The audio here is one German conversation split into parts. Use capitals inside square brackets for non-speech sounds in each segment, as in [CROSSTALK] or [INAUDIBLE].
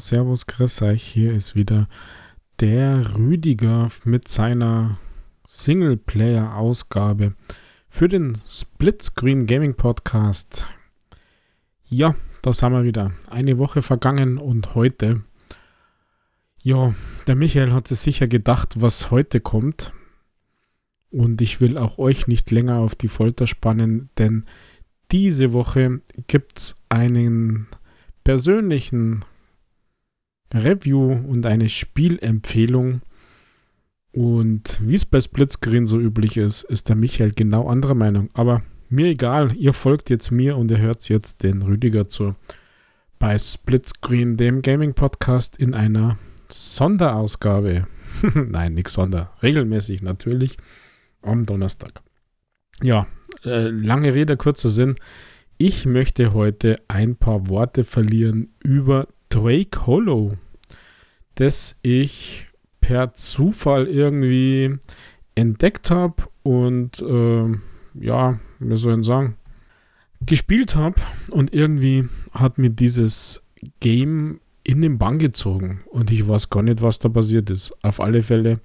Servus, Chris euch. Hier ist wieder der Rüdiger mit seiner Singleplayer-Ausgabe für den Splitscreen Gaming Podcast. Ja, das haben wir wieder. Eine Woche vergangen und heute. Ja, der Michael hat sich sicher gedacht, was heute kommt. Und ich will auch euch nicht länger auf die Folter spannen, denn diese Woche gibt es einen persönlichen Review und eine Spielempfehlung. Und wie es bei Splitscreen so üblich ist, ist der Michael genau anderer Meinung. Aber mir egal, ihr folgt jetzt mir und ihr hört jetzt den Rüdiger zu bei Splitscreen, dem Gaming-Podcast in einer Sonderausgabe. [LAUGHS] Nein, nicht Sonder, regelmäßig natürlich am Donnerstag. Ja, äh, lange Rede, kurzer Sinn. Ich möchte heute ein paar Worte verlieren über Drake Hollow, das ich per Zufall irgendwie entdeckt habe und äh, ja, wie soll ich sagen, gespielt habe und irgendwie hat mir dieses Game in den Bann gezogen und ich weiß gar nicht, was da passiert ist. Auf alle Fälle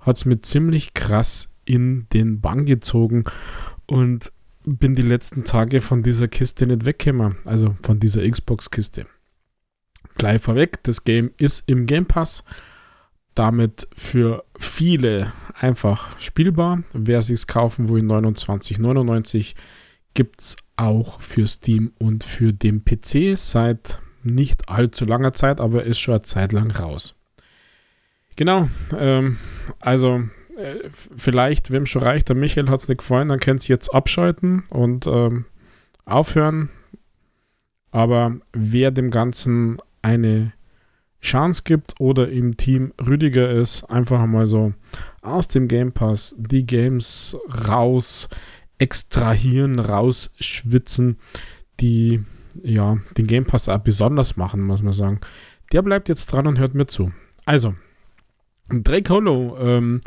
hat es mir ziemlich krass in den Bann gezogen und bin die letzten Tage von dieser Kiste nicht weggekommen, also von dieser Xbox-Kiste. Gleich vorweg, das Game ist im Game Pass, damit für viele einfach spielbar. Wer sich es kaufen will, 29,99 gibt es auch für Steam und für den PC seit nicht allzu langer Zeit, aber ist schon eine Zeit lang raus. Genau, ähm, also äh, vielleicht, wem schon reicht, der Michael hat es nicht gefallen, dann könnt ihr jetzt abschalten und ähm, aufhören. Aber wer dem Ganzen eine Chance gibt oder im Team Rüdiger ist, einfach mal so aus dem Game Pass die Games raus extrahieren, rausschwitzen, die ja den Game Pass auch besonders machen, muss man sagen. Der bleibt jetzt dran und hört mir zu. Also, Drake Hollow ähm,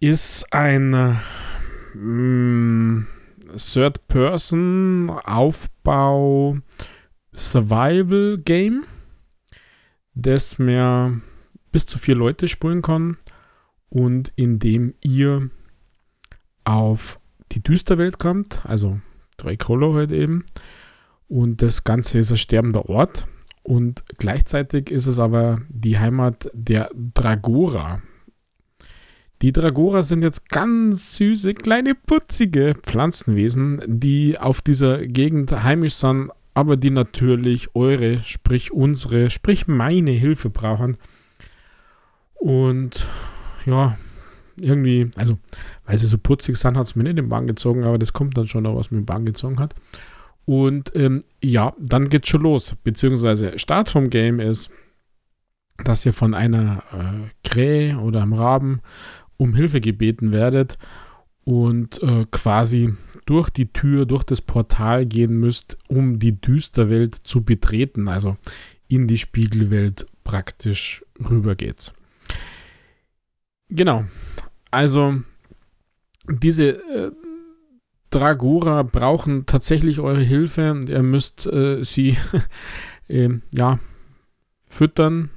ist ein mm, Third-Person-Aufbau Survival-Game, das mehr bis zu vier Leute spielen kann und in dem ihr auf die Düsterwelt kommt, also Drake Hollow halt eben. Und das Ganze ist ein sterbender Ort. Und gleichzeitig ist es aber die Heimat der Dragora. Die Dragora sind jetzt ganz süße, kleine, putzige Pflanzenwesen, die auf dieser Gegend heimisch sind, aber die natürlich eure, sprich unsere, sprich meine Hilfe brauchen. Und ja, irgendwie, also, weil sie so putzig sind, hat es mir nicht den Bann gezogen, aber das kommt dann schon noch, was mir den Bann gezogen hat. Und ähm, ja, dann geht's schon los. Beziehungsweise Start vom Game ist, dass ihr von einer äh, Krähe oder einem Raben um Hilfe gebeten werdet und äh, quasi durch die Tür, durch das Portal gehen müsst, um die Düsterwelt zu betreten, also in die Spiegelwelt praktisch rüber geht's. Genau. Also diese äh, Dragora brauchen tatsächlich eure Hilfe. Ihr müsst äh, sie [LAUGHS] äh, ja füttern,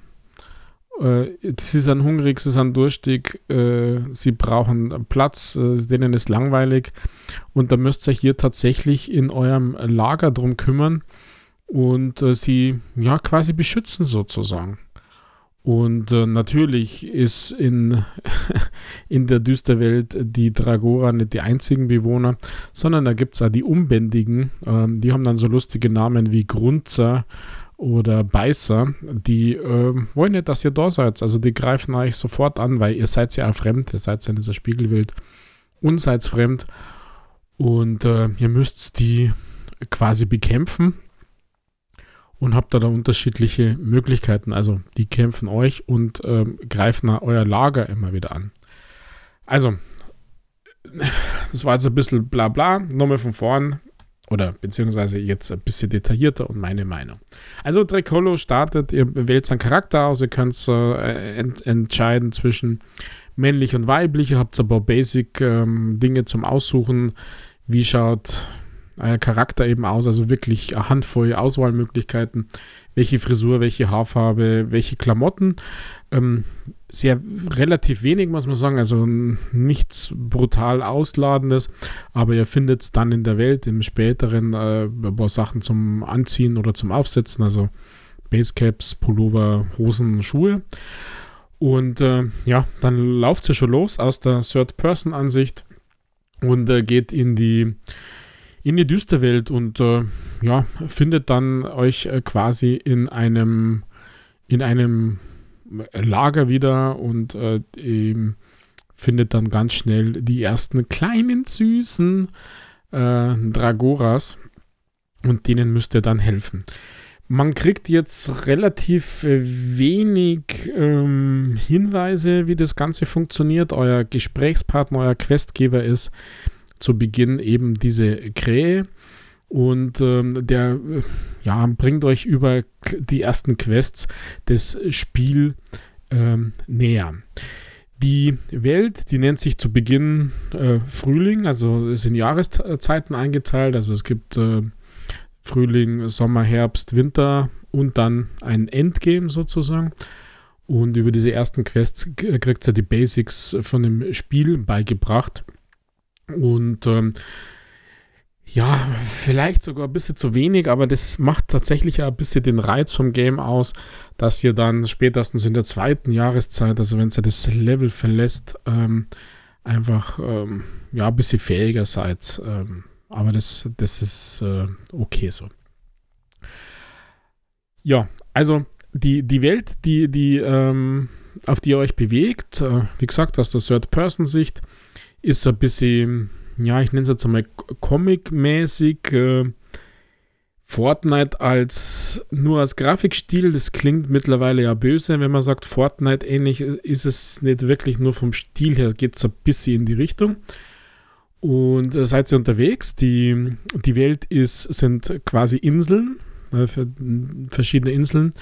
äh, sie sind hungrig, sie sind durstig, äh, sie brauchen Platz, äh, denen ist langweilig und da müsst ihr hier tatsächlich in eurem Lager drum kümmern und äh, sie ja quasi beschützen sozusagen. Und äh, natürlich ist in, [LAUGHS] in der Düsterwelt die Dragora nicht die einzigen Bewohner, sondern da gibt es auch die Unbändigen. Ähm, die haben dann so lustige Namen wie Grunzer oder Beißer, die äh, wollen nicht, dass ihr da seid. Also die greifen euch sofort an, weil ihr seid ja auch fremd, ihr seid ja in dieser Spiegelwelt und seid fremd. Und äh, ihr müsst die quasi bekämpfen und habt da, da unterschiedliche Möglichkeiten. Also die kämpfen euch und äh, greifen euer Lager immer wieder an. Also, das war jetzt ein bisschen bla bla. Nochmal von vorn. Oder beziehungsweise jetzt ein bisschen detaillierter und meine Meinung. Also Hollow startet, ihr wählt seinen Charakter aus, ihr könnt äh, ent entscheiden zwischen männlich und weiblich, ihr habt ein paar Basic-Dinge ähm, zum Aussuchen. Wie schaut euer Charakter eben aus? Also wirklich eine Handvoll Auswahlmöglichkeiten. Welche Frisur, welche Haarfarbe, welche Klamotten. Ähm, sehr relativ wenig, muss man sagen, also nichts brutal Ausladendes, aber ihr findet dann in der Welt im späteren äh, ein paar Sachen zum Anziehen oder zum Aufsetzen, also Basecaps, Pullover, Hosen, Schuhe. Und äh, ja, dann lauft sie schon los aus der Third-Person-Ansicht und äh, geht in die in die Düsterwelt und äh, ja, findet dann euch äh, quasi in einem in einem Lager wieder und äh, findet dann ganz schnell die ersten kleinen süßen äh, Dragoras und denen müsst ihr dann helfen. Man kriegt jetzt relativ wenig ähm, Hinweise, wie das Ganze funktioniert. Euer Gesprächspartner, euer Questgeber ist zu Beginn eben diese Krähe und ähm, der äh, ja, bringt euch über die ersten Quests das Spiel ähm, näher. Die Welt, die nennt sich zu Beginn äh, Frühling, also es sind Jahreszeiten eingeteilt, also es gibt äh, Frühling, Sommer, Herbst, Winter und dann ein Endgame sozusagen. Und über diese ersten Quests kriegt ihr die Basics von dem Spiel beigebracht. Und ähm, ja, vielleicht sogar ein bisschen zu wenig, aber das macht tatsächlich ein bisschen den Reiz vom Game aus, dass ihr dann spätestens in der zweiten Jahreszeit, also wenn ihr das Level verlässt, ähm, einfach ähm, ja, ein bisschen fähiger seid. Ähm, aber das, das ist äh, okay so. Ja, also die, die Welt, die, die, ähm, auf die ihr euch bewegt, äh, wie gesagt, aus der Third-Person-Sicht, ist ein bisschen ja, ich nenne es jetzt einmal Comic-mäßig. Äh, Fortnite als nur als Grafikstil, das klingt mittlerweile ja böse, wenn man sagt Fortnite ähnlich, ist es nicht wirklich nur vom Stil her, geht es ein bisschen in die Richtung. Und äh, seid ihr unterwegs, die, die Welt ist, sind quasi Inseln, äh, verschiedene Inseln,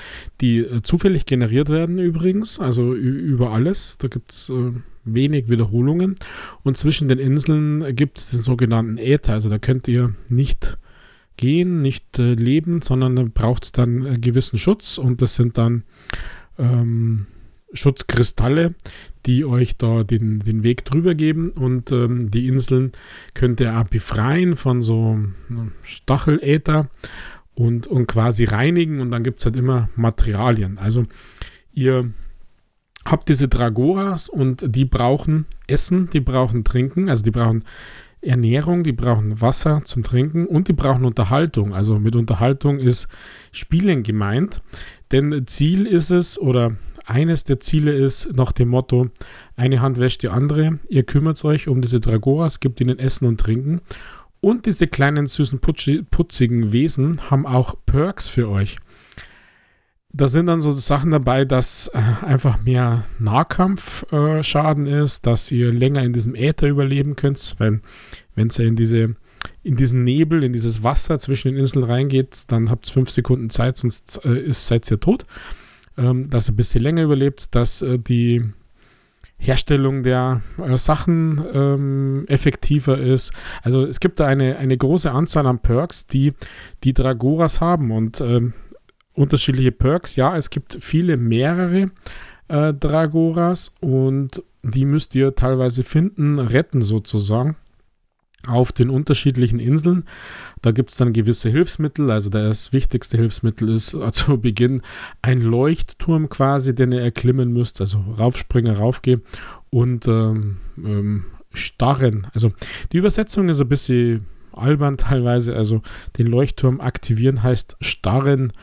die äh, zufällig generiert werden übrigens, also über alles. Da gibt es äh, wenig Wiederholungen. Und zwischen den Inseln gibt es den sogenannten Äther. Also da könnt ihr nicht gehen, nicht leben, sondern da braucht es dann äh, gewissen Schutz. Und das sind dann ähm, Schutzkristalle, die euch da den, den Weg drüber geben. Und ähm, die Inseln könnt ihr auch befreien von so äh, Stacheläther und, und quasi reinigen. Und dann gibt es halt immer Materialien. Also ihr habt diese Dragoras und die brauchen Essen, die brauchen Trinken, also die brauchen Ernährung, die brauchen Wasser zum Trinken und die brauchen Unterhaltung. Also mit Unterhaltung ist Spielen gemeint, denn Ziel ist es oder eines der Ziele ist nach dem Motto, eine Hand wäscht die andere, ihr kümmert euch um diese Dragoras, gibt ihnen Essen und Trinken und diese kleinen süßen putzigen Wesen haben auch Perks für euch da sind dann so Sachen dabei, dass äh, einfach mehr Nahkampfschaden äh, ist, dass ihr länger in diesem Äther überleben könnt, weil wenn ja in diese in diesen Nebel, in dieses Wasser zwischen den Inseln reingeht, dann habt ihr fünf Sekunden Zeit, sonst äh, ist, seid ihr tot. Ähm, dass ihr ein bisschen länger überlebt, dass äh, die Herstellung der äh, Sachen ähm, effektiver ist. Also es gibt da eine, eine große Anzahl an Perks, die die Dragoras haben und ähm, unterschiedliche Perks. Ja, es gibt viele, mehrere äh, Dragoras und die müsst ihr teilweise finden, retten sozusagen auf den unterschiedlichen Inseln. Da gibt es dann gewisse Hilfsmittel. Also das wichtigste Hilfsmittel ist [LAUGHS] zu Beginn ein Leuchtturm quasi, den ihr erklimmen müsst. Also raufspringen, raufgehen und ähm, ähm, starren. Also die Übersetzung ist ein bisschen albern [LAUGHS] teilweise. Also den Leuchtturm aktivieren heißt starren.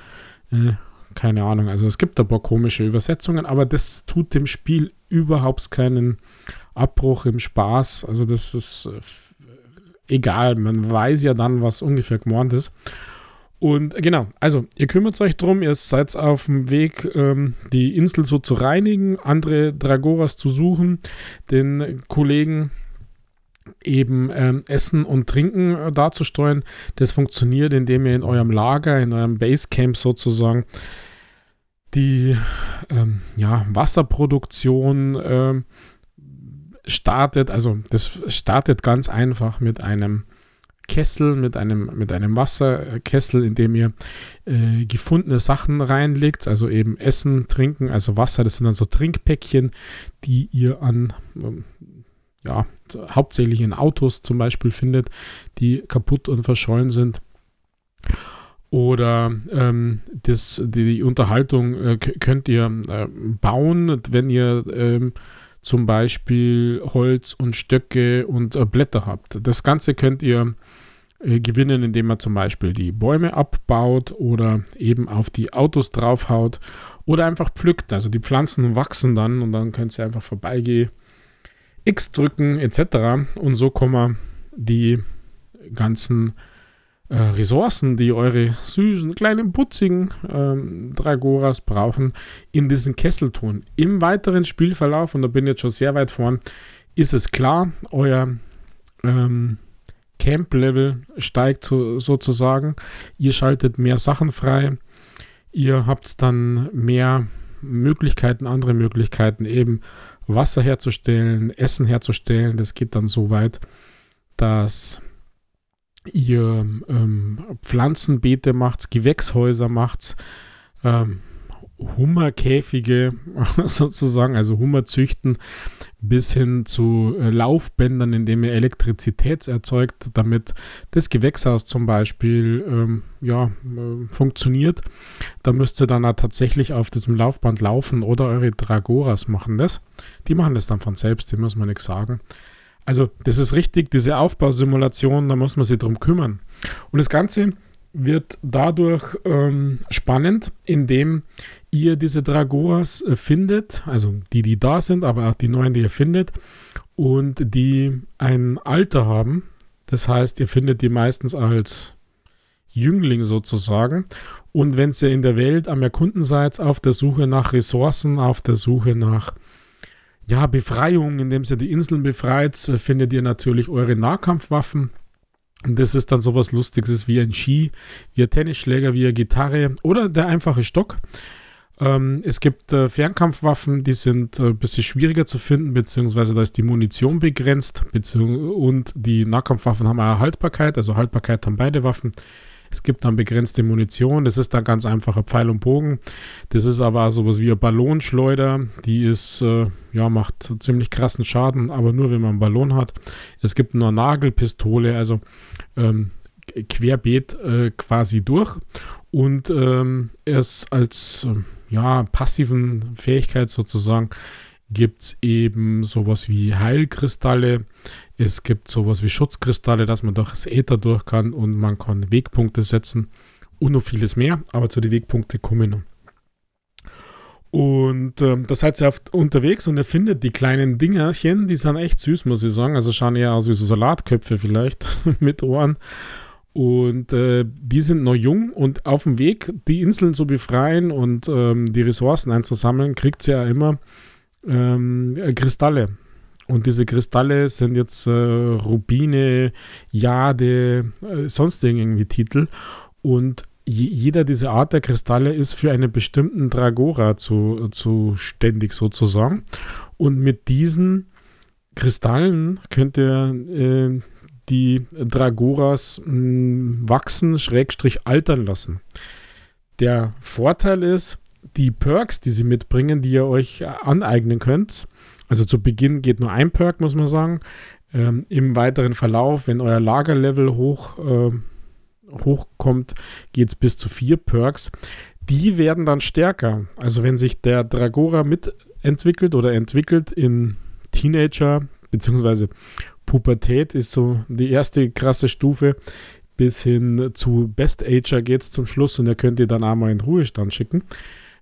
Äh, keine Ahnung. Also es gibt ein paar komische Übersetzungen, aber das tut dem Spiel überhaupt keinen Abbruch im Spaß. Also das ist äh, egal. Man weiß ja dann, was ungefähr gemeint ist. Und genau, also ihr kümmert euch drum, ihr seid auf dem Weg, ähm, die Insel so zu reinigen, andere Dragoras zu suchen, den Kollegen eben ähm, Essen und Trinken äh, darzusteuern. Das funktioniert, indem ihr in eurem Lager, in eurem Basecamp sozusagen die ähm, ja, Wasserproduktion ähm, startet. Also das startet ganz einfach mit einem Kessel, mit einem, mit einem Wasserkessel, in dem ihr äh, gefundene Sachen reinlegt, also eben Essen, Trinken, also Wasser, das sind dann so Trinkpäckchen, die ihr an, ähm, ja, hauptsächlich in Autos zum Beispiel findet, die kaputt und verschollen sind. Oder ähm, das, die, Unterhaltung äh, könnt ihr äh, bauen, wenn ihr ähm, zum Beispiel Holz und Stöcke und äh, Blätter habt. Das Ganze könnt ihr äh, gewinnen, indem man zum Beispiel die Bäume abbaut oder eben auf die Autos draufhaut oder einfach pflückt. Also die Pflanzen wachsen dann und dann könnt ihr einfach vorbeigehen, X drücken etc. Und so kommen die ganzen äh, Ressourcen, die eure süßen, kleinen, putzigen ähm, Dragoras brauchen, in diesen Kessel tun. Im weiteren Spielverlauf, und da bin ich jetzt schon sehr weit vorn, ist es klar, euer ähm, Camp-Level steigt so, sozusagen. Ihr schaltet mehr Sachen frei. Ihr habt dann mehr Möglichkeiten, andere Möglichkeiten, eben Wasser herzustellen, Essen herzustellen. Das geht dann so weit, dass ihr ähm, Pflanzenbeete macht, Gewächshäuser macht, ähm, Hummerkäfige [LAUGHS] sozusagen, also Hummer züchten, bis hin zu äh, Laufbändern, indem ihr Elektrizität erzeugt, damit das Gewächshaus zum Beispiel ähm, ja, äh, funktioniert. Da müsst ihr dann auch tatsächlich auf diesem Laufband laufen oder eure Dragoras machen das. Die machen das dann von selbst, dem muss man nichts sagen. Also, das ist richtig, diese Aufbausimulation, da muss man sich drum kümmern. Und das Ganze wird dadurch ähm, spannend, indem ihr diese Dragoras äh, findet, also die, die da sind, aber auch die neuen, die ihr findet, und die ein Alter haben. Das heißt, ihr findet die meistens als Jüngling sozusagen. Und wenn ihr in der Welt am Erkunden seid, auf der Suche nach Ressourcen, auf der Suche nach ja, Befreiung, indem ihr die Inseln befreit, findet ihr natürlich eure Nahkampfwaffen. Und das ist dann sowas Lustiges wie ein Ski, wie ein Tennisschläger, wie eine Gitarre oder der einfache Stock. Ähm, es gibt äh, Fernkampfwaffen, die sind äh, ein bisschen schwieriger zu finden, beziehungsweise da ist die Munition begrenzt und die Nahkampfwaffen haben eine Haltbarkeit, also Haltbarkeit haben beide Waffen. Es gibt dann begrenzte Munition, das ist dann ganz einfacher Pfeil und Bogen. Das ist aber sowas wie eine Ballonschleuder, die ist, äh, ja, macht ziemlich krassen Schaden, aber nur wenn man einen Ballon hat. Es gibt eine Nagelpistole, also ähm, querbeet äh, quasi durch und ähm, es als äh, ja, passiven Fähigkeit sozusagen gibt es eben sowas wie Heilkristalle, es gibt sowas wie Schutzkristalle, dass man durch das Äther durch kann und man kann Wegpunkte setzen und noch vieles mehr, aber zu den Wegpunkten kommen noch. Und ähm, da seid ihr oft unterwegs und ihr findet die kleinen Dingerchen, die sind echt süß, muss ich sagen. Also schauen eher aus wie so Salatköpfe vielleicht [LAUGHS] mit Ohren. Und äh, die sind noch jung und auf dem Weg, die Inseln zu befreien und ähm, die Ressourcen einzusammeln, kriegt ihr ja immer ähm, Kristalle. Und diese Kristalle sind jetzt äh, Rubine, Jade, äh, sonst irgendwie Titel. Und jeder dieser Art der Kristalle ist für einen bestimmten Dragora zu, zuständig sozusagen. Und mit diesen Kristallen könnt ihr äh, die Dragoras mh, hm, wachsen, schrägstrich altern lassen. Der Vorteil ist, die Perks, die sie mitbringen, die ihr euch aneignen könnt, also zu Beginn geht nur ein Perk, muss man sagen. Ähm, Im weiteren Verlauf, wenn euer Lagerlevel hoch, äh, hochkommt, geht es bis zu vier Perks. Die werden dann stärker. Also wenn sich der Dragora mitentwickelt oder entwickelt in Teenager, beziehungsweise Pubertät ist so die erste krasse Stufe, bis hin zu Best Ager geht es zum Schluss und ihr könnt ihr dann einmal in Ruhestand schicken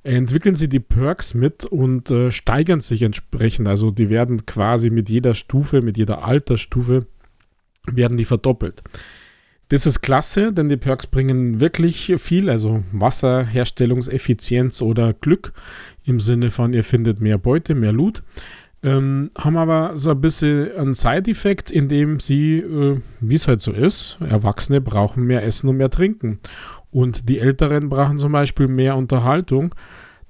entwickeln sie die Perks mit und äh, steigern sich entsprechend. Also die werden quasi mit jeder Stufe, mit jeder Altersstufe, werden die verdoppelt. Das ist klasse, denn die Perks bringen wirklich viel, also Wasserherstellungseffizienz oder Glück im Sinne von, ihr findet mehr Beute, mehr Loot. Ähm, haben aber so ein bisschen einen Side-Effekt, in dem sie, äh, wie es halt so ist, Erwachsene brauchen mehr Essen und mehr Trinken. Und die Älteren brauchen zum Beispiel mehr Unterhaltung.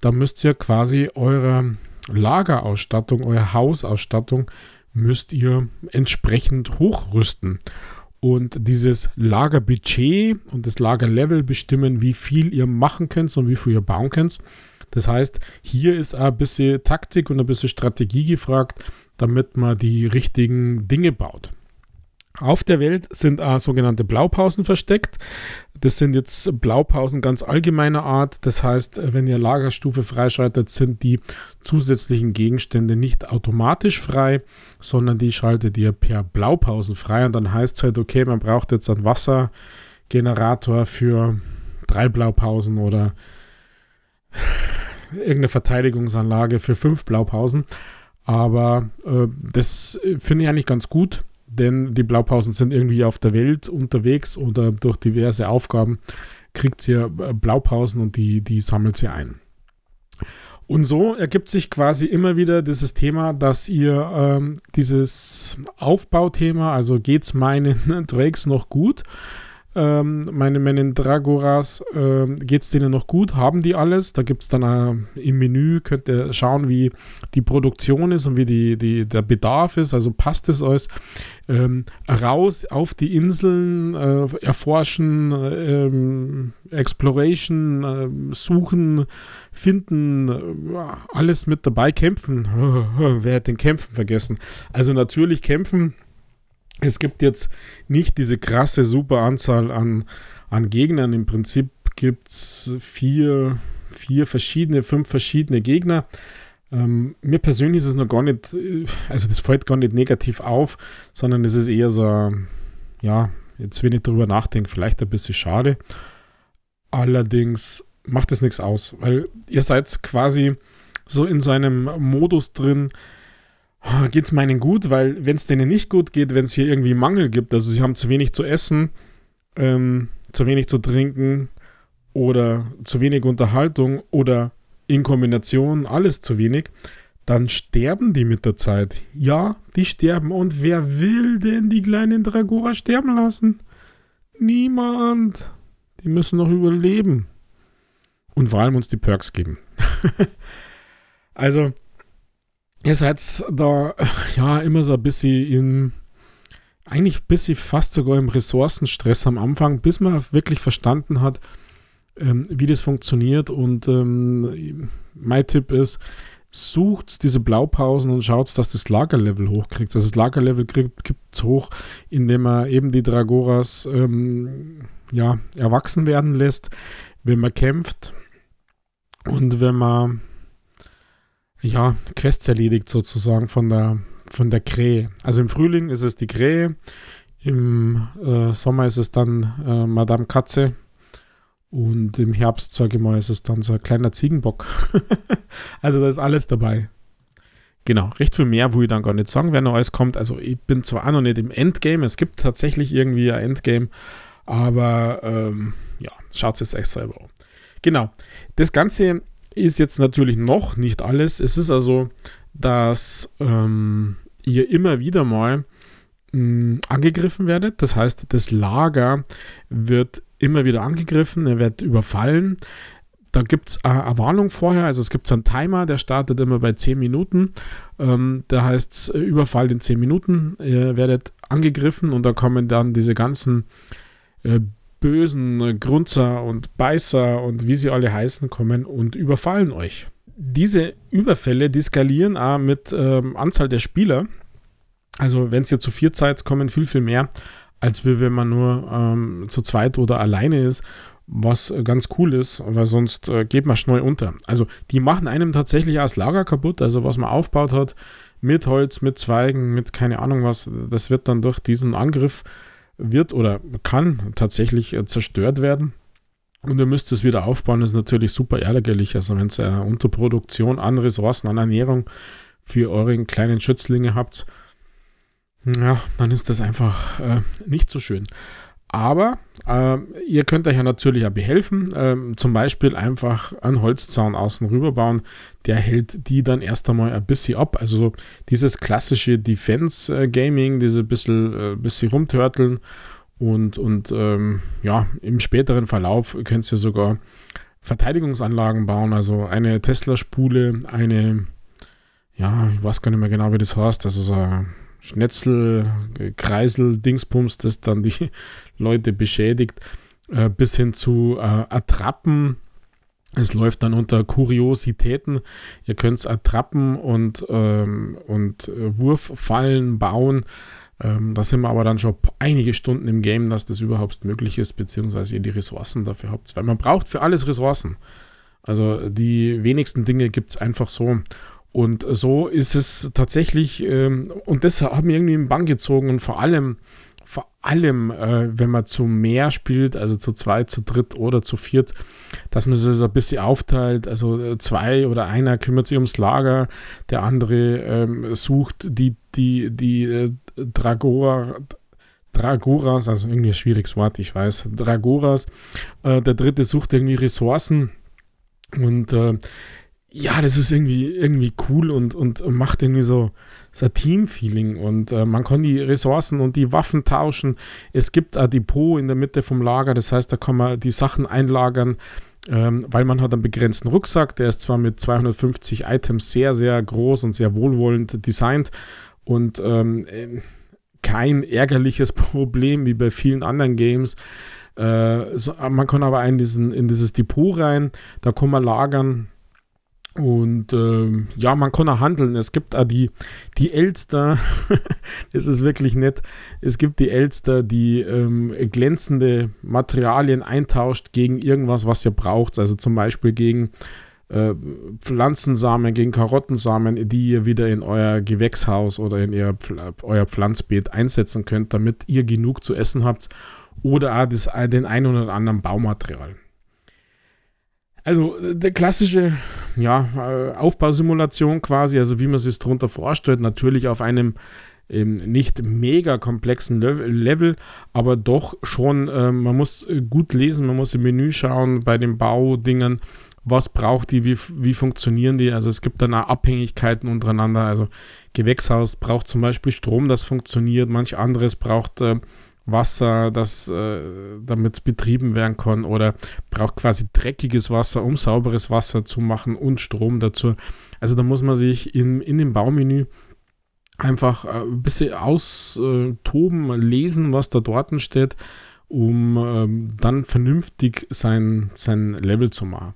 Da müsst ihr quasi eure Lagerausstattung, eure Hausausstattung, müsst ihr entsprechend hochrüsten. und dieses Lagerbudget und das Lagerlevel bestimmen, wie viel ihr machen könnt und wie viel ihr bauen könnt. Das heißt, hier ist ein bisschen Taktik und ein bisschen Strategie gefragt, damit man die richtigen Dinge baut. Auf der Welt sind auch sogenannte Blaupausen versteckt. Das sind jetzt Blaupausen ganz allgemeiner Art. Das heißt, wenn ihr Lagerstufe freischaltet, sind die zusätzlichen Gegenstände nicht automatisch frei, sondern die schaltet ihr per Blaupausen frei. Und dann heißt es halt, okay, man braucht jetzt einen Wassergenerator für drei Blaupausen oder [SIGHS] irgendeine Verteidigungsanlage für fünf Blaupausen. Aber äh, das finde ich eigentlich ganz gut denn die Blaupausen sind irgendwie auf der Welt unterwegs oder durch diverse Aufgaben kriegt sie äh, Blaupausen und die, die sammelt sie ein. Und so ergibt sich quasi immer wieder dieses Thema, dass ihr ähm, dieses Aufbauthema, also geht's meinen [LAUGHS] Drakes noch gut, ähm, meine Menendragoras, äh, geht es denen noch gut? Haben die alles? Da gibt es dann äh, im Menü, könnt ihr schauen, wie die Produktion ist und wie die, die, der Bedarf ist. Also passt es alles. Ähm, raus auf die Inseln, äh, erforschen, ähm, Exploration, äh, suchen, finden, äh, alles mit dabei, kämpfen. [LAUGHS] Wer hat den Kämpfen vergessen? Also natürlich kämpfen es gibt jetzt nicht diese krasse super Anzahl an, an Gegnern. Im Prinzip gibt es vier, vier verschiedene, fünf verschiedene Gegner. Ähm, mir persönlich ist es noch gar nicht, also das fällt gar nicht negativ auf, sondern es ist eher so, ja, jetzt wenn ich drüber nachdenke, vielleicht ein bisschen schade. Allerdings macht es nichts aus, weil ihr seid quasi so in so einem Modus drin, geht es meinen gut, weil wenn es denen nicht gut geht, wenn es hier irgendwie Mangel gibt, also sie haben zu wenig zu essen, ähm, zu wenig zu trinken oder zu wenig Unterhaltung oder in Kombination alles zu wenig, dann sterben die mit der Zeit. Ja, die sterben. Und wer will denn die kleinen Dragora sterben lassen? Niemand. Die müssen noch überleben. Und vor allem uns die Perks geben. [LAUGHS] also, ihr seid da [LAUGHS] ja immer so ein bisschen in, eigentlich ein bisschen fast sogar im Ressourcenstress am Anfang, bis man wirklich verstanden hat, ähm, wie das funktioniert. Und ähm, mein Tipp ist, sucht diese Blaupausen und schaut, dass das Lagerlevel hochkriegt. Also das Lagerlevel gibt es hoch, indem man eben die Dragoras ähm, ja, erwachsen werden lässt, wenn man kämpft und wenn man ja, Quests erledigt sozusagen von der, von der Krähe. Also im Frühling ist es die Krähe, im äh, Sommer ist es dann äh, Madame Katze und im Herbst, sage ich mal, ist es dann so ein kleiner Ziegenbock. [LAUGHS] also da ist alles dabei. Genau, recht viel mehr, wo ich dann gar nicht sagen, wer noch alles kommt. Also ich bin zwar auch noch nicht im Endgame, es gibt tatsächlich irgendwie ein Endgame, aber ähm, ja, schaut es euch selber an. Genau, das Ganze ist jetzt natürlich noch nicht alles. Es ist also, dass ähm, ihr immer wieder mal mh, hm, angegriffen werdet. Das heißt, das Lager wird immer wieder angegriffen, er wird überfallen. Da gibt es eine Warnung vorher, also es gibt einen Timer, der startet immer bei 10 Minuten. Ähm, da heißt es Überfall in 10 Minuten, ihr werdet angegriffen und da kommen dann diese ganzen äh, bösen Grunzer und Beißer und wie sie alle heißen kommen und überfallen euch. Diese Überfälle, die skalieren auch mit ähm, Anzahl der Spieler. Also wenn es ihr zu vier seid, kommen viel, viel mehr, als wenn man nur ähm, zu zweit oder alleine ist, was ganz cool ist, weil sonst äh, geht man schnell unter. Also die machen einem tatsächlich auch das Lager kaputt, also was man aufgebaut hat, mit Holz, mit Zweigen, mit keine Ahnung was, das wird dann durch diesen Angriff wird oder kann tatsächlich äh, zerstört werden. Und ihr müsst es wieder aufbauen, das ist natürlich super ärgerlich. Also wenn ihr eine Unterproduktion an Ressourcen, an Ernährung für eure kleinen Schützlinge habt, ja, dann ist das einfach äh, nicht so schön. Aber äh, ihr könnt euch ja natürlich auch behelfen. Ähm, zum Beispiel einfach einen Holzzaun außen rüber bauen. Der hält die dann erst einmal ein bisschen ab. Also so dieses klassische Defense-Gaming, diese bisschen, äh, bisschen rumtörteln. Und, und ähm, ja, im späteren Verlauf könnt ihr sogar Verteidigungsanlagen bauen. Also eine Tesla-Spule, eine, ja, ich weiß gar nicht mehr genau, wie das heißt. Das ist ein Schnetzel, Kreisel, Dingsbums, das dann die [LAUGHS] Leute beschädigt, äh, bis hin zu äh, Attrappen. Es läuft dann unter Kuriositäten. Ihr könnt Attrappen und, ähm, und äh, Wurffallen bauen. Ähm, da sind wir aber dann schon einige Stunden im Game, dass das überhaupt möglich ist, beziehungsweise ihr die Ressourcen dafür habt. Weil man braucht für alles Ressourcen. Also die wenigsten Dinge gibt es einfach so. Und so ist es tatsächlich, ähm, und das hat mir irgendwie im Bann gezogen und vor allem, vor allem, äh, wenn man zu mehr spielt, also zu zweit, zu dritt oder zu viert, dass man sich so ein bisschen aufteilt. Also äh, zwei oder einer kümmert sich ums Lager, der andere ähm, sucht die, die, die äh, Dragora, Dragoras, also irgendwie ein schwieriges Wort, ich weiß, Dragoras. Äh, der dritte sucht irgendwie Ressourcen und äh, ja, das ist irgendwie, irgendwie cool und, und macht irgendwie so, so ein Team-Feeling und äh, man kann die Ressourcen und die Waffen tauschen. Es gibt ein Depot in der Mitte vom Lager, das heißt, da kann man die Sachen einlagern, ähm, weil man hat einen begrenzten Rucksack, der ist zwar mit 250 Items sehr, sehr groß und sehr wohlwollend designt und ähm, kein ärgerliches [LAUGHS] Problem wie bei vielen anderen Games. Äh, so, man kann aber in, diesen, in dieses Depot rein, da kann man lagern und ähm, ja, man kann auch handeln. Es gibt auch die, die Elster, [LAUGHS] das ist wirklich nett. Es gibt die Elster, die ähm, glänzende Materialien eintauscht gegen irgendwas, was ihr braucht. Also zum Beispiel gegen äh, Pflanzensamen, gegen Karottensamen, die ihr wieder in euer Gewächshaus oder in ihr, euer Pflanzbeet einsetzen könnt, damit ihr genug zu essen habt. Oder auch das, den einen oder anderen Baumaterial. Also der klassische ja, äh, Aufbausimulation quasi, also wie man sich darunter vorstellt, natürlich auf einem ähm, nicht mega komplexen Level, aber doch schon, äh, man muss gut lesen, man muss im Menü schauen bei den Baudingen, was braucht die, wie, wie funktionieren die. Also es gibt dann auch Abhängigkeiten untereinander. Also Gewächshaus braucht zum Beispiel Strom, das funktioniert, manch anderes braucht äh, Wasser, das äh, damit betrieben werden kann oder braucht quasi dreckiges Wasser, um sauberes Wasser zu machen und Strom dazu. Also da muss man sich in, in dem Baumenü einfach äh, ein bisschen austoben, lesen, was da dort steht, um ähm, dann vernünftig sein, sein Level zu machen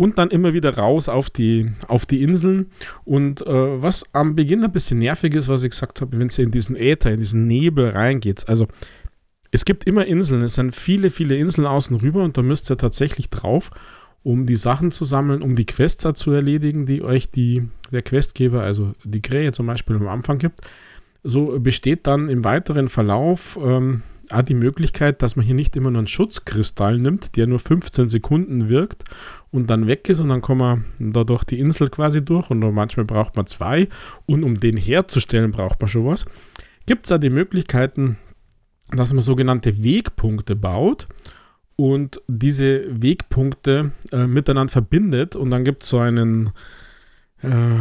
und dann immer wieder raus auf die, auf die Inseln. Und äh, was am Beginn ein bisschen nervig ist, was ich gesagt habe, wenn es in diesen Äther, in diesen Nebel reingeht. Also es gibt immer Inseln, es sind viele, viele Inseln außen rüber und da müsst ihr tatsächlich drauf, um die Sachen zu sammeln, um die Quests zu erledigen, die euch die, der Questgeber, also die Krähe zum Beispiel am Anfang gibt. So besteht dann im weiteren Verlauf ähm, auch die Möglichkeit, dass man hier nicht immer nur einen Schutzkristall nimmt, der nur 15 Sekunden wirkt und dann weg ist und dann kommt man da durch die Insel quasi durch und manchmal braucht man zwei und um den herzustellen braucht man schon was. Gibt es da die Möglichkeiten, dass man sogenannte Wegpunkte baut und diese Wegpunkte äh, miteinander verbindet und dann gibt es so einen äh,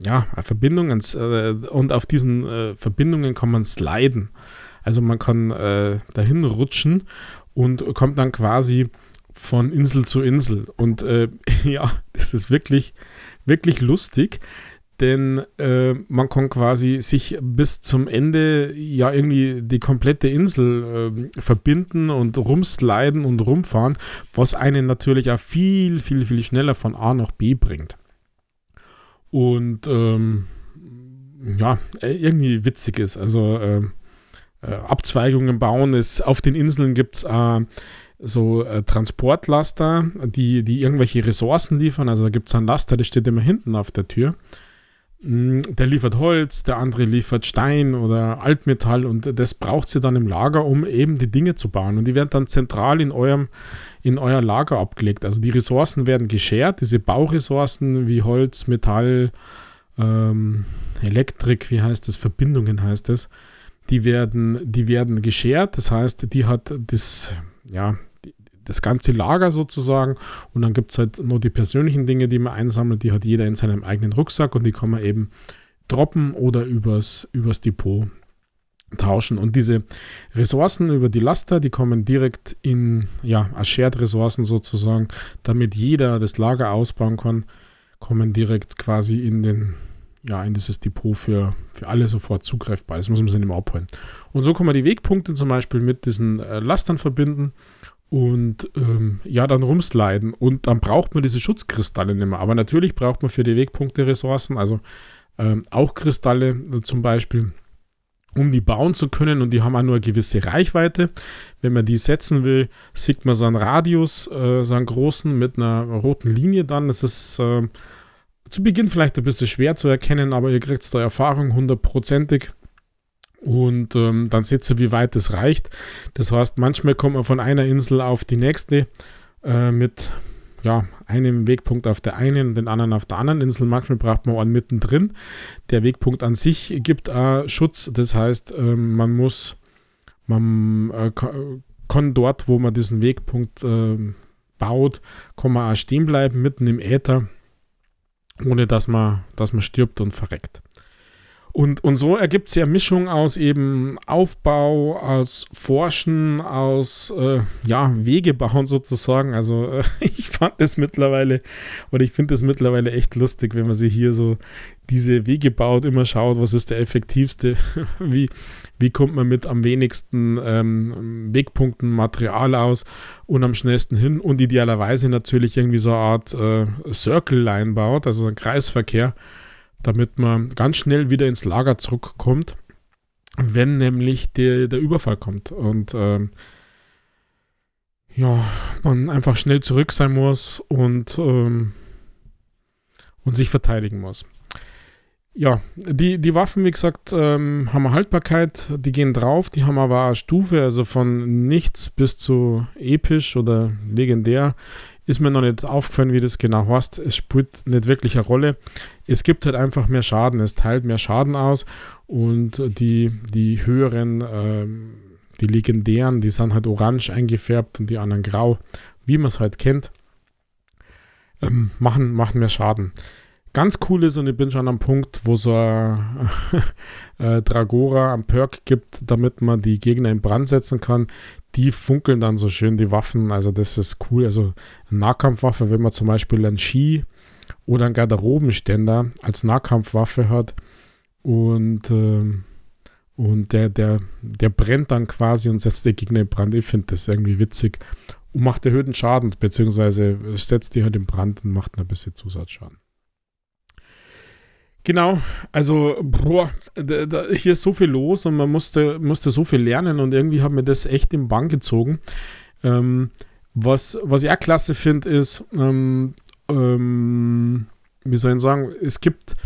ja, eine Verbindung äh, und auf diesen äh, Verbindungen kann man sliden. Also man kann äh, dahin rutschen und kommt dann quasi von Insel zu Insel. Und äh, [LAUGHS] ja, das ist wirklich, wirklich lustig, denn äh, man kann quasi sich bis zum Ende ja irgendwie die komplette Insel äh, verbinden und rumsliden und rumfahren, was einen natürlich auch viel, viel, viel schneller von A nach B bringt. Und ähm, ja, äh, irgendwie witzig ist. Also äh, äh, Abzweigungen bauen ist, auf den Inseln gibt es äh, so äh, Transportlaster, die, die irgendwelche Ressourcen liefern. Also da gibt es einen Laster, der steht immer hinten auf der Tür. Mm, der liefert Holz, der andere liefert Stein oder Altmetall und das braucht sie dann im Lager, um eben die Dinge zu bauen. Und die werden dann zentral in eurem in euer Lager abgelegt. Also die Ressourcen werden geschert, diese Bauressourcen wie Holz, Metall, ähm, Elektrik, wie heißt das, Verbindungen heißt es, die werden, die werden geschert. Das heißt, die hat das, ja, das ganze Lager sozusagen und dann gibt es halt nur die persönlichen Dinge, die man einsammelt, die hat jeder in seinem eigenen Rucksack und die kann man eben droppen oder übers, übers Depot tauschen. Und diese Ressourcen über die Laster, die kommen direkt in, ja, als Shared-Ressourcen sozusagen, damit jeder das Lager ausbauen kann, kommen direkt quasi in den, ja, in dieses Depot für, für alle sofort zugreifbar. Das muss man sich nicht mehr abholen. Und so kann man die Wegpunkte zum Beispiel mit diesen äh, Lastern verbinden und ähm, ja, dann rumsliden. Und dann braucht man diese Schutzkristalle nicht mehr. Aber natürlich braucht man für die Wegpunkte Ressourcen, also ähm, auch Kristalle äh, zum Beispiel, um die bauen zu können. Und die haben auch nur eine gewisse Reichweite. Wenn man die setzen will, sieht man so einen Radius, äh, so einen großen mit einer roten Linie dann. Das ist äh, zu Beginn vielleicht ein bisschen schwer zu erkennen, aber ihr kriegt da Erfahrung hundertprozentig. Und ähm, dann seht ihr, wie weit es reicht. Das heißt, manchmal kommt man von einer Insel auf die nächste äh, mit ja, einem Wegpunkt auf der einen und den anderen auf der anderen Insel. Manchmal braucht man einen mittendrin. Der Wegpunkt an sich gibt auch Schutz. Das heißt, ähm, man muss, man äh, kann dort, wo man diesen Wegpunkt äh, baut, kann man auch stehen bleiben, mitten im Äther ohne dass man, dass man stirbt und verreckt. Und, und so ergibt sich eine Mischung aus eben Aufbau, aus Forschen, aus äh, ja, Wege bauen sozusagen. Also äh, [LAUGHS] ich fand das mittlerweile, oder ich finde das mittlerweile echt lustig, wenn man sich hier so diese Wege baut, immer schaut, was ist der effektivste, [LAUGHS] wie, wie kommt man mit am wenigsten ähm, Wegpunkten Material aus und am schnellsten hin und idealerweise natürlich irgendwie so eine Art äh, Circle-Line baut, also ein Kreisverkehr damit man ganz schnell wieder ins Lager zurückkommt, wenn nämlich der, der Überfall kommt. Und ähm, ja, man einfach schnell zurück sein muss und, ähm, und sich verteidigen muss. Ja, die, die Waffen, wie gesagt, ähm, haben eine Haltbarkeit, die gehen drauf, die haben aber eine Stufe, also von nichts bis zu episch oder legendär. Ist mir noch nicht aufgefallen, wie das genau heißt. Es spielt nicht wirklich eine Rolle. Es gibt halt einfach mehr Schaden. Es teilt mehr Schaden aus. Und die, die höheren, äh, die legendären, die sind halt orange eingefärbt und die anderen grau, wie man es halt kennt, ähm, machen, machen mehr Schaden. Ganz cool ist, und ich bin schon am Punkt, wo so ein [LAUGHS] äh, Dragora am Perk gibt, damit man die Gegner in Brand setzen kann die funkeln dann so schön, die Waffen. Also das ist cool. Also eine Nahkampfwaffe, wenn man zum Beispiel einen Ski oder einen Garderobenständer als Nahkampfwaffe hat und, äh, und der, der, der brennt dann quasi und setzt den Gegner in Brand. Ich finde das irgendwie witzig und macht erhöhten Schaden, beziehungsweise setzt die halt in Brand und macht ein bisschen Zusatzschaden. Genau, also boah, da, da, hier ist so viel los und man musste, musste so viel lernen und irgendwie hat mir das echt im Bann gezogen. Ähm, was, was ich auch klasse finde, ist, ähm, ähm, wie soll ich sagen, es gibt,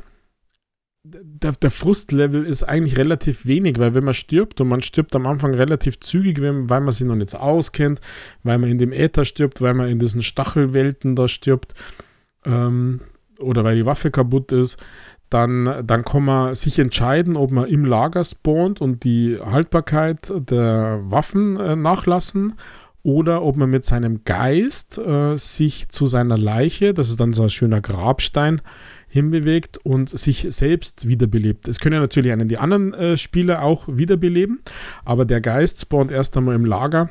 der, der Frustlevel ist eigentlich relativ wenig, weil wenn man stirbt und man stirbt am Anfang relativ zügig, weil man sich noch nicht auskennt, weil man in dem Äther stirbt, weil man in diesen Stachelwelten da stirbt ähm, oder weil die Waffe kaputt ist, dann, dann kann man sich entscheiden, ob man im Lager spawnt und die Haltbarkeit der Waffen äh, nachlassen oder ob man mit seinem Geist äh, sich zu seiner Leiche, das ist dann so ein schöner Grabstein, hinbewegt und sich selbst wiederbelebt. Es können ja natürlich einen die anderen äh, Spieler auch wiederbeleben, aber der Geist spawnt erst einmal im Lager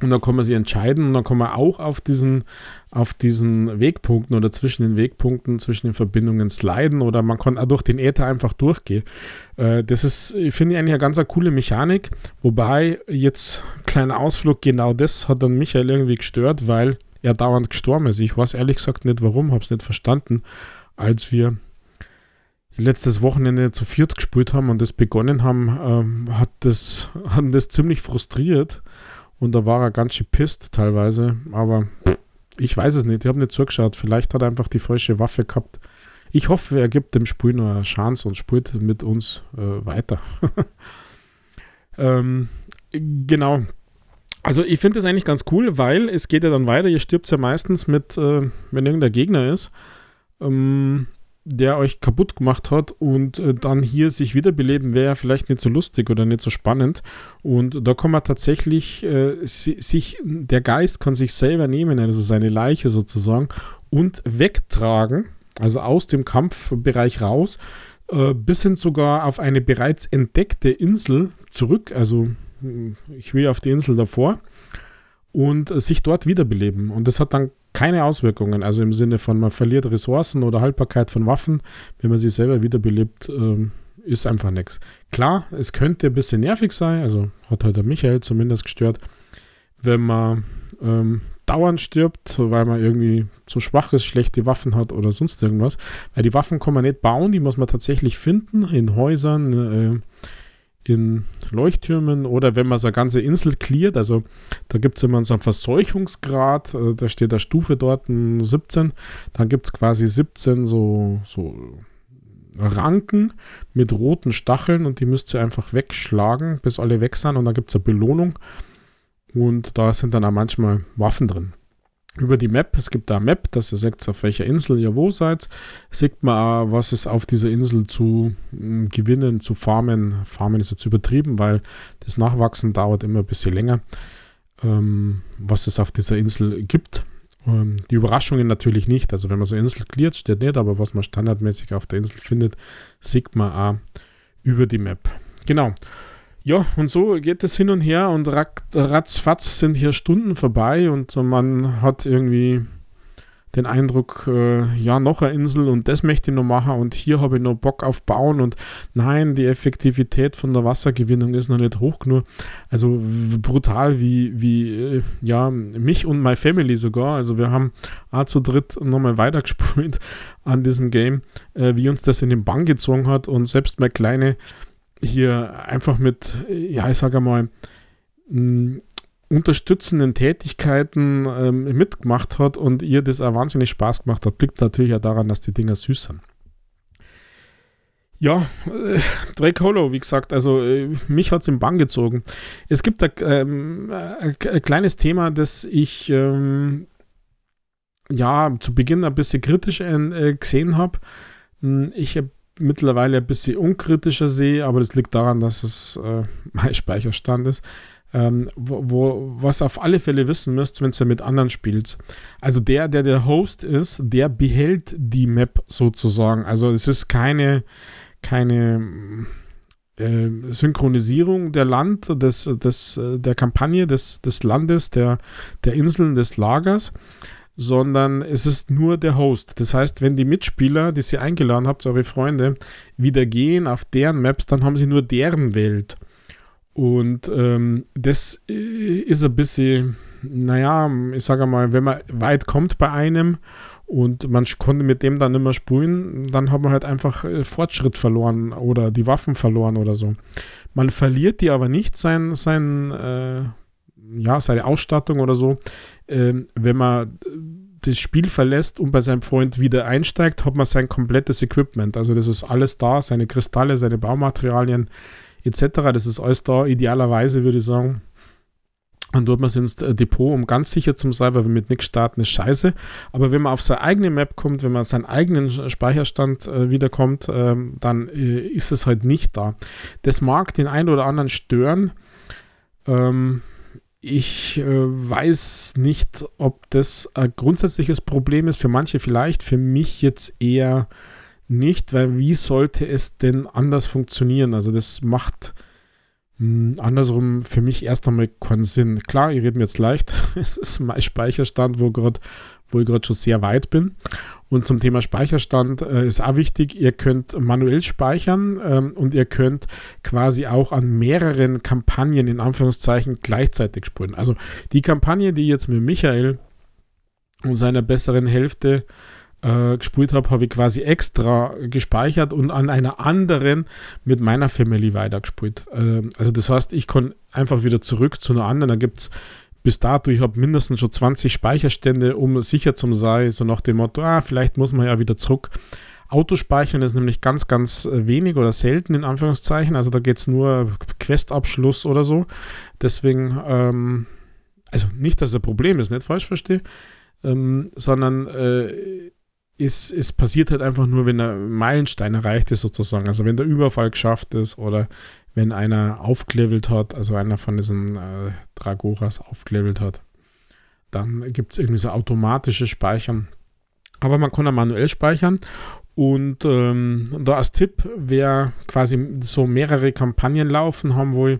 und dann kann man sich entscheiden und dann kann man auch auf diesen, auf diesen Wegpunkten oder zwischen den Wegpunkten, zwischen den Verbindungen sliden oder man kann auch durch den Äther einfach durchgehen. Äh, das ist, finde ich, eigentlich eine ganz eine coole Mechanik. Wobei, jetzt kleiner Ausflug, genau das hat dann Michael irgendwie gestört, weil er dauernd gestorben ist. Ich weiß ehrlich gesagt nicht warum, habe es nicht verstanden. Als wir letztes Wochenende zu viert gespielt haben und das begonnen haben, ähm, hat, das, [LAUGHS] hat das ziemlich frustriert und da war er ganz schön pisst teilweise. Aber ich weiß es nicht. Ich habe nicht zugeschaut. Vielleicht hat er einfach die falsche Waffe gehabt. Ich hoffe, er gibt dem Spiel nur eine Chance und spielt mit uns äh, weiter. [LAUGHS] ähm, genau. Also ich finde das eigentlich ganz cool, weil es geht ja dann weiter. Ihr stirbt ja meistens mit, äh, wenn irgendein Gegner ist. Ähm, der euch kaputt gemacht hat und äh, dann hier sich wiederbeleben, wäre vielleicht nicht so lustig oder nicht so spannend. Und da kann man tatsächlich äh, si sich, der Geist kann sich selber nehmen, also seine Leiche sozusagen, und wegtragen, also aus dem Kampfbereich raus, äh, bis hin sogar auf eine bereits entdeckte Insel zurück. Also ich will auf die Insel davor und sich dort wiederbeleben. Und das hat dann keine Auswirkungen. Also im Sinne von, man verliert Ressourcen oder Haltbarkeit von Waffen, wenn man sie selber wiederbelebt, ähm, ist einfach nichts. Klar, es könnte ein bisschen nervig sein, also hat halt der Michael zumindest gestört, wenn man ähm, dauernd stirbt, weil man irgendwie zu schwach ist, schlechte Waffen hat oder sonst irgendwas. Weil die Waffen kann man nicht bauen, die muss man tatsächlich finden in Häusern, äh, in Leuchttürmen oder wenn man so eine ganze Insel cleart, also da gibt es immer so einen Verseuchungsgrad, äh, da steht der Stufe dort 17, dann gibt es quasi 17 so, so Ranken mit roten Stacheln und die müsst ihr einfach wegschlagen, bis alle weg sind und dann gibt es eine Belohnung und da sind dann auch manchmal Waffen drin. Über die Map, es gibt da eine Map, dass ihr seht, auf welcher Insel ihr wo seid, sieht man auch, was es auf dieser Insel zu äh, gewinnen, zu farmen. Farmen ist jetzt übertrieben, weil das Nachwachsen dauert immer ein bisschen länger, ähm, was es auf dieser Insel gibt. Ähm, die Überraschungen natürlich nicht, also wenn man so eine Insel cleart, steht nicht, aber was man standardmäßig auf der Insel findet, sieht man auch über die Map. Genau. Ja, und so geht es hin und her und ratzfatz sind hier Stunden vorbei und man hat irgendwie den Eindruck, äh, ja, noch eine Insel und das möchte ich noch machen und hier habe ich noch Bock auf Bauen und nein, die Effektivität von der Wassergewinnung ist noch nicht hoch genug. Also brutal wie, wie, äh, ja, mich und my Family sogar. Also wir haben A zu dritt nochmal weitergespielt an diesem Game, äh, wie uns das in den Bann gezogen hat und selbst meine kleine hier einfach mit, ja, ich sage mal, unterstützenden Tätigkeiten ähm, mitgemacht hat und ihr das auch wahnsinnig Spaß gemacht hat, liegt natürlich auch daran, dass die Dinger süß sind. Ja, äh, Drake Hollow, wie gesagt, also äh, mich hat es im Bann gezogen. Es gibt ein, ähm, ein, ein kleines Thema, das ich ähm, ja zu Beginn ein bisschen kritisch äh, gesehen habe. Hm, ich habe mittlerweile ein bisschen unkritischer sehe, aber das liegt daran, dass es äh, mein Speicherstand ist. Ähm, wo, wo, was auf alle Fälle wissen müsst, wenn ihr mit anderen spielt. Also der, der der Host ist, der behält die Map sozusagen. Also es ist keine, keine äh, Synchronisierung der Land, des, des, der Kampagne, des, des Landes, der, der Inseln, des Lagers, sondern es ist nur der Host. Das heißt, wenn die Mitspieler, die sie eingeladen habt, eure Freunde, wieder gehen auf deren Maps, dann haben sie nur deren Welt. Und ähm, das äh, ist ein bisschen, naja, ich sage mal, wenn man weit kommt bei einem und man konnte mit dem dann immer spulen, dann hat man halt einfach äh, Fortschritt verloren oder die Waffen verloren oder so. Man verliert die aber nicht, sein, sein äh, ja, seine Ausstattung oder so. Ähm, wenn man das Spiel verlässt und bei seinem Freund wieder einsteigt, hat man sein komplettes Equipment. Also das ist alles da, seine Kristalle, seine Baumaterialien etc. Das ist alles da. Idealerweise würde ich sagen, dann tut man ins Depot, um ganz sicher zu sein, weil wir mit nichts starten, ist scheiße. Aber wenn man auf seine eigene Map kommt, wenn man seinen eigenen Speicherstand äh, wiederkommt, ähm, dann äh, ist es halt nicht da. Das mag den einen oder anderen stören. Ähm, ich äh, weiß nicht, ob das ein grundsätzliches Problem ist. Für manche vielleicht, für mich jetzt eher nicht, weil wie sollte es denn anders funktionieren? Also das macht mh, hm, andersrum für mich erst einmal keinen Sinn. Klar, ihr redet mir jetzt leicht. [LAUGHS] es ist mein Speicherstand, wo, grad, wo ich gerade schon sehr weit bin. Und zum Thema Speicherstand äh, ist auch wichtig, ihr könnt manuell speichern ähm, und ihr könnt quasi auch an mehreren Kampagnen in Anführungszeichen gleichzeitig spulen. Also die Kampagne, die jetzt mit Michael und seiner besseren Hälfte äh, gespielt habe, habe ich quasi extra gespeichert und an einer anderen mit meiner Family weitergespielt. Äh, also das heißt, ich kann einfach wieder zurück zu einer anderen. Da gibt es bis dato, ich habe mindestens schon 20 Speicherstände, um sicher zu sein, so nach dem Motto, ah, vielleicht muss man ja wieder zurück. Autospeichern ist nämlich ganz, ganz wenig oder selten in Anführungszeichen. Also da geht es nur Questabschluss oder so. Deswegen, ähm, also nicht, dass es ein Problem ist, nicht falsch verstehe, ähm, sondern äh, es, es passiert halt einfach nur, wenn der Meilenstein erreicht ist, sozusagen. Also wenn der Überfall geschafft ist oder wenn einer aufgelevelt hat, also einer von diesen äh, Dragoras aufgelevelt hat, dann gibt es irgendwie so automatische Speichern. Aber man kann auch manuell speichern. Und ähm, da als Tipp, wer quasi so mehrere Kampagnen laufen haben will,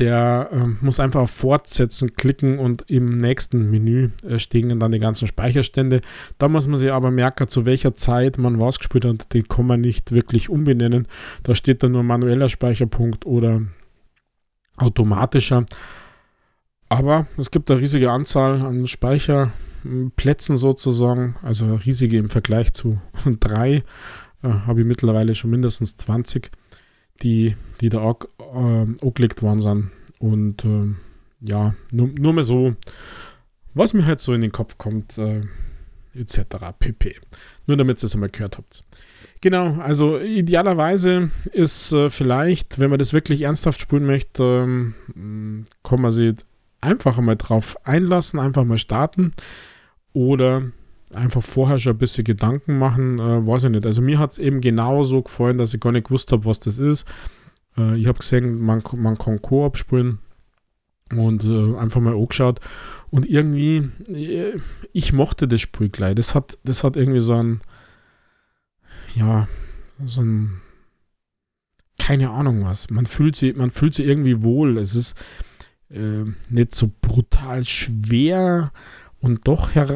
der äh, muss einfach auf Fortsetzen klicken und im nächsten Menü äh, stehen dann die ganzen Speicherstände. Da muss man sich aber merken, zu welcher Zeit man was gespielt hat. Die kann man nicht wirklich umbenennen. Da steht dann nur manueller Speicherpunkt oder automatischer. Aber es gibt eine riesige Anzahl an Speicherplätzen sozusagen, also riesige im Vergleich zu [LAUGHS] drei. Äh, Habe ich mittlerweile schon mindestens 20 die, die da auch, äh, angelegt worden sind. Und äh, ja, nur, nur mal so, was mir halt so in den Kopf kommt, äh, etc. pp. Nur damit ihr es einmal gehört habt. Genau, also idealerweise ist äh, vielleicht, wenn man das wirklich ernsthaft spielen möchte, ähm, kann man sich einfach mal drauf einlassen, einfach mal starten. Oder einfach vorher schon ein bisschen Gedanken machen, äh, weiß ich nicht. Also mir hat es eben genauso gefallen, dass ich gar nicht gewusst habe, was das ist. Äh, ich habe gesehen, man, man kann Koop spielen und äh, einfach mal angeschaut. Und irgendwie, äh, ich mochte das Spiel gleich. Das hat, das hat irgendwie so ein, ja, so ein, keine Ahnung was. Man fühlt sich, man fühlt sich irgendwie wohl. Es ist äh, nicht so brutal schwer und doch her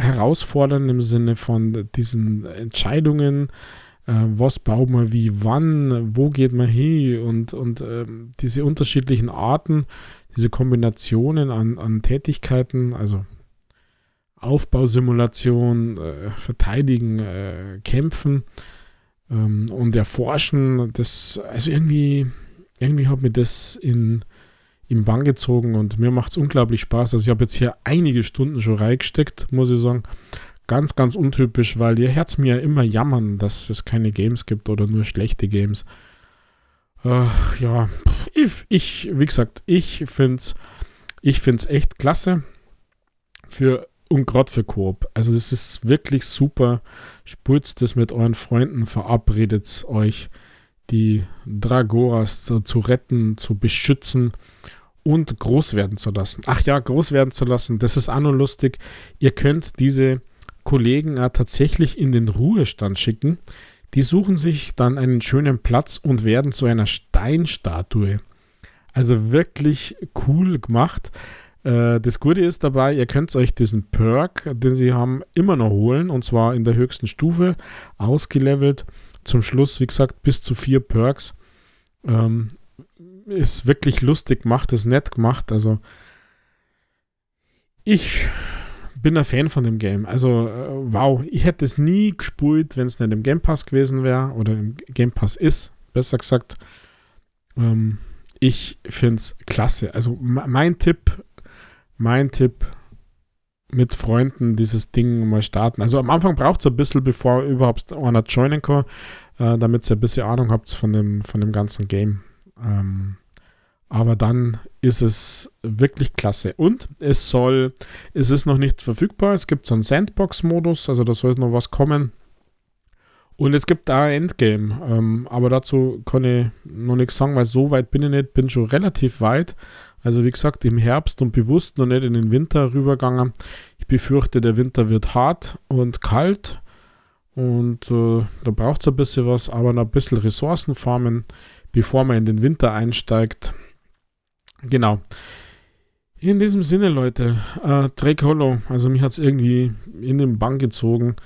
herausfordernd im Sinne von diesen Entscheidungen, äh, was baut man wie wann, wo geht man hin und, und äh, diese unterschiedlichen Arten, diese Kombinationen an, an Tätigkeiten, also Aufbausimulation, äh, Verteidigen, äh, Kämpfen ähm, und Erforschen, das, also irgendwie, irgendwie hat mir das in im Bann gezogen und mir macht es unglaublich Spaß. Also ich habe jetzt hier einige Stunden schon reingesteckt, muss ich sagen. Ganz, ganz untypisch, weil ihr Herz mir ja immer jammern, dass es keine Games gibt oder nur schlechte Games. Äh, ja, ich, ich, wie gesagt, ich finde es ich find's echt klasse. Für, und gerade für Koop. Also das ist wirklich super. Spult das mit euren Freunden, verabredet euch, die Dragoras zu, zu retten, zu beschützen und groß werden zu lassen. Ach ja, groß werden zu lassen, das ist auch nur lustig. Ihr könnt diese Kollegen äh, tatsächlich in den Ruhestand schicken. Die suchen sich dann einen schönen Platz und werden zu einer Steinstatue. Also wirklich cool gemacht. Äh, das Gute ist dabei, ihr könnt euch diesen Perk, den sie haben, immer noch holen und zwar in der höchsten Stufe, ausgelevelt. Zum Schluss, wie gesagt, bis zu vier Perks. Ähm, ist wirklich lustig gemacht, ist nett gemacht. Also ich bin ein Fan von dem Game. Also äh, wow, ich hätte es nie gespult, wenn es nicht im Game Pass gewesen wäre oder im Game Pass ist, besser gesagt. Ähm, ich finde es klasse. Also mein Tipp, mein Tipp mit Freunden dieses Ding mal starten. Also am Anfang braucht es ein bisschen, bevor überhaupt einer joinen kann, äh, damit ihr ein bisschen Ahnung habt von dem, von dem ganzen Game. Ähm, aber dann ist es wirklich klasse. Und es soll, es ist noch nicht verfügbar. Es gibt so einen Sandbox-Modus, also da soll noch was kommen. Und es gibt da Endgame. Ähm, aber dazu kann ich noch nichts sagen, weil so weit bin ich nicht. Bin schon relativ weit. Also wie gesagt, im Herbst und bewusst noch nicht in den Winter rübergegangen. Ich befürchte, der Winter wird hart und kalt. Und äh, da braucht es ein bisschen was, aber noch ein bisschen Ressourcen farmen bevor man in den Winter einsteigt. Genau. In diesem Sinne, Leute, äh, Drake Hollow, also mich hat es irgendwie in den Bann gezogen.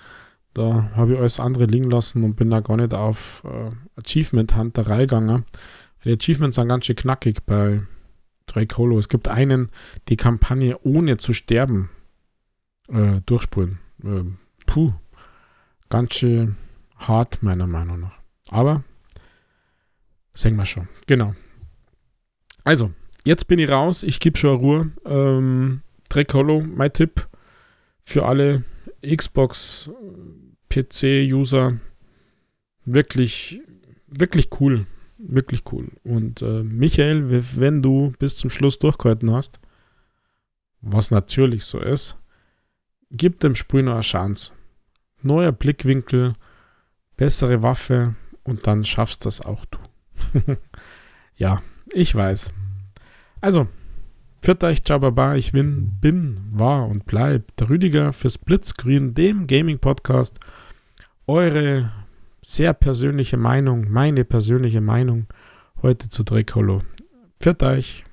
Da habe ich alles andere liegen lassen und bin da gar nicht auf äh, Achievement Hunterei gegangen. Die Achievements sind ganz schön knackig bei Drake Hollow. Es gibt einen, die Kampagne ohne zu sterben äh, durchspulen. Äh, puh, ganz schön hart, meiner Meinung nach. Aber Sehen wir schon. Genau. Also, jetzt bin ich raus. Ich gebe schon Ruhe. Ähm, Dreck Hollow, mein Tipp für alle Xbox, PC-User. Wirklich, wirklich cool. Wirklich cool. Und äh, Michael, wenn du bis zum Schluss durchgehalten hast, was natürlich so ist, gib dem Spiel noch eine Chance. Neuer Blickwinkel, bessere Waffe und dann schaffst das auch du. [LAUGHS] ja, ich weiß. Also, Pfiat euch, ciao, baba. Ich bin, bin, war und bleib der Rüdiger für Splitscreen, dem Gaming-Podcast. Eure sehr persönliche Meinung, meine persönliche Meinung heute zu Dreckholo. Pfiat euch.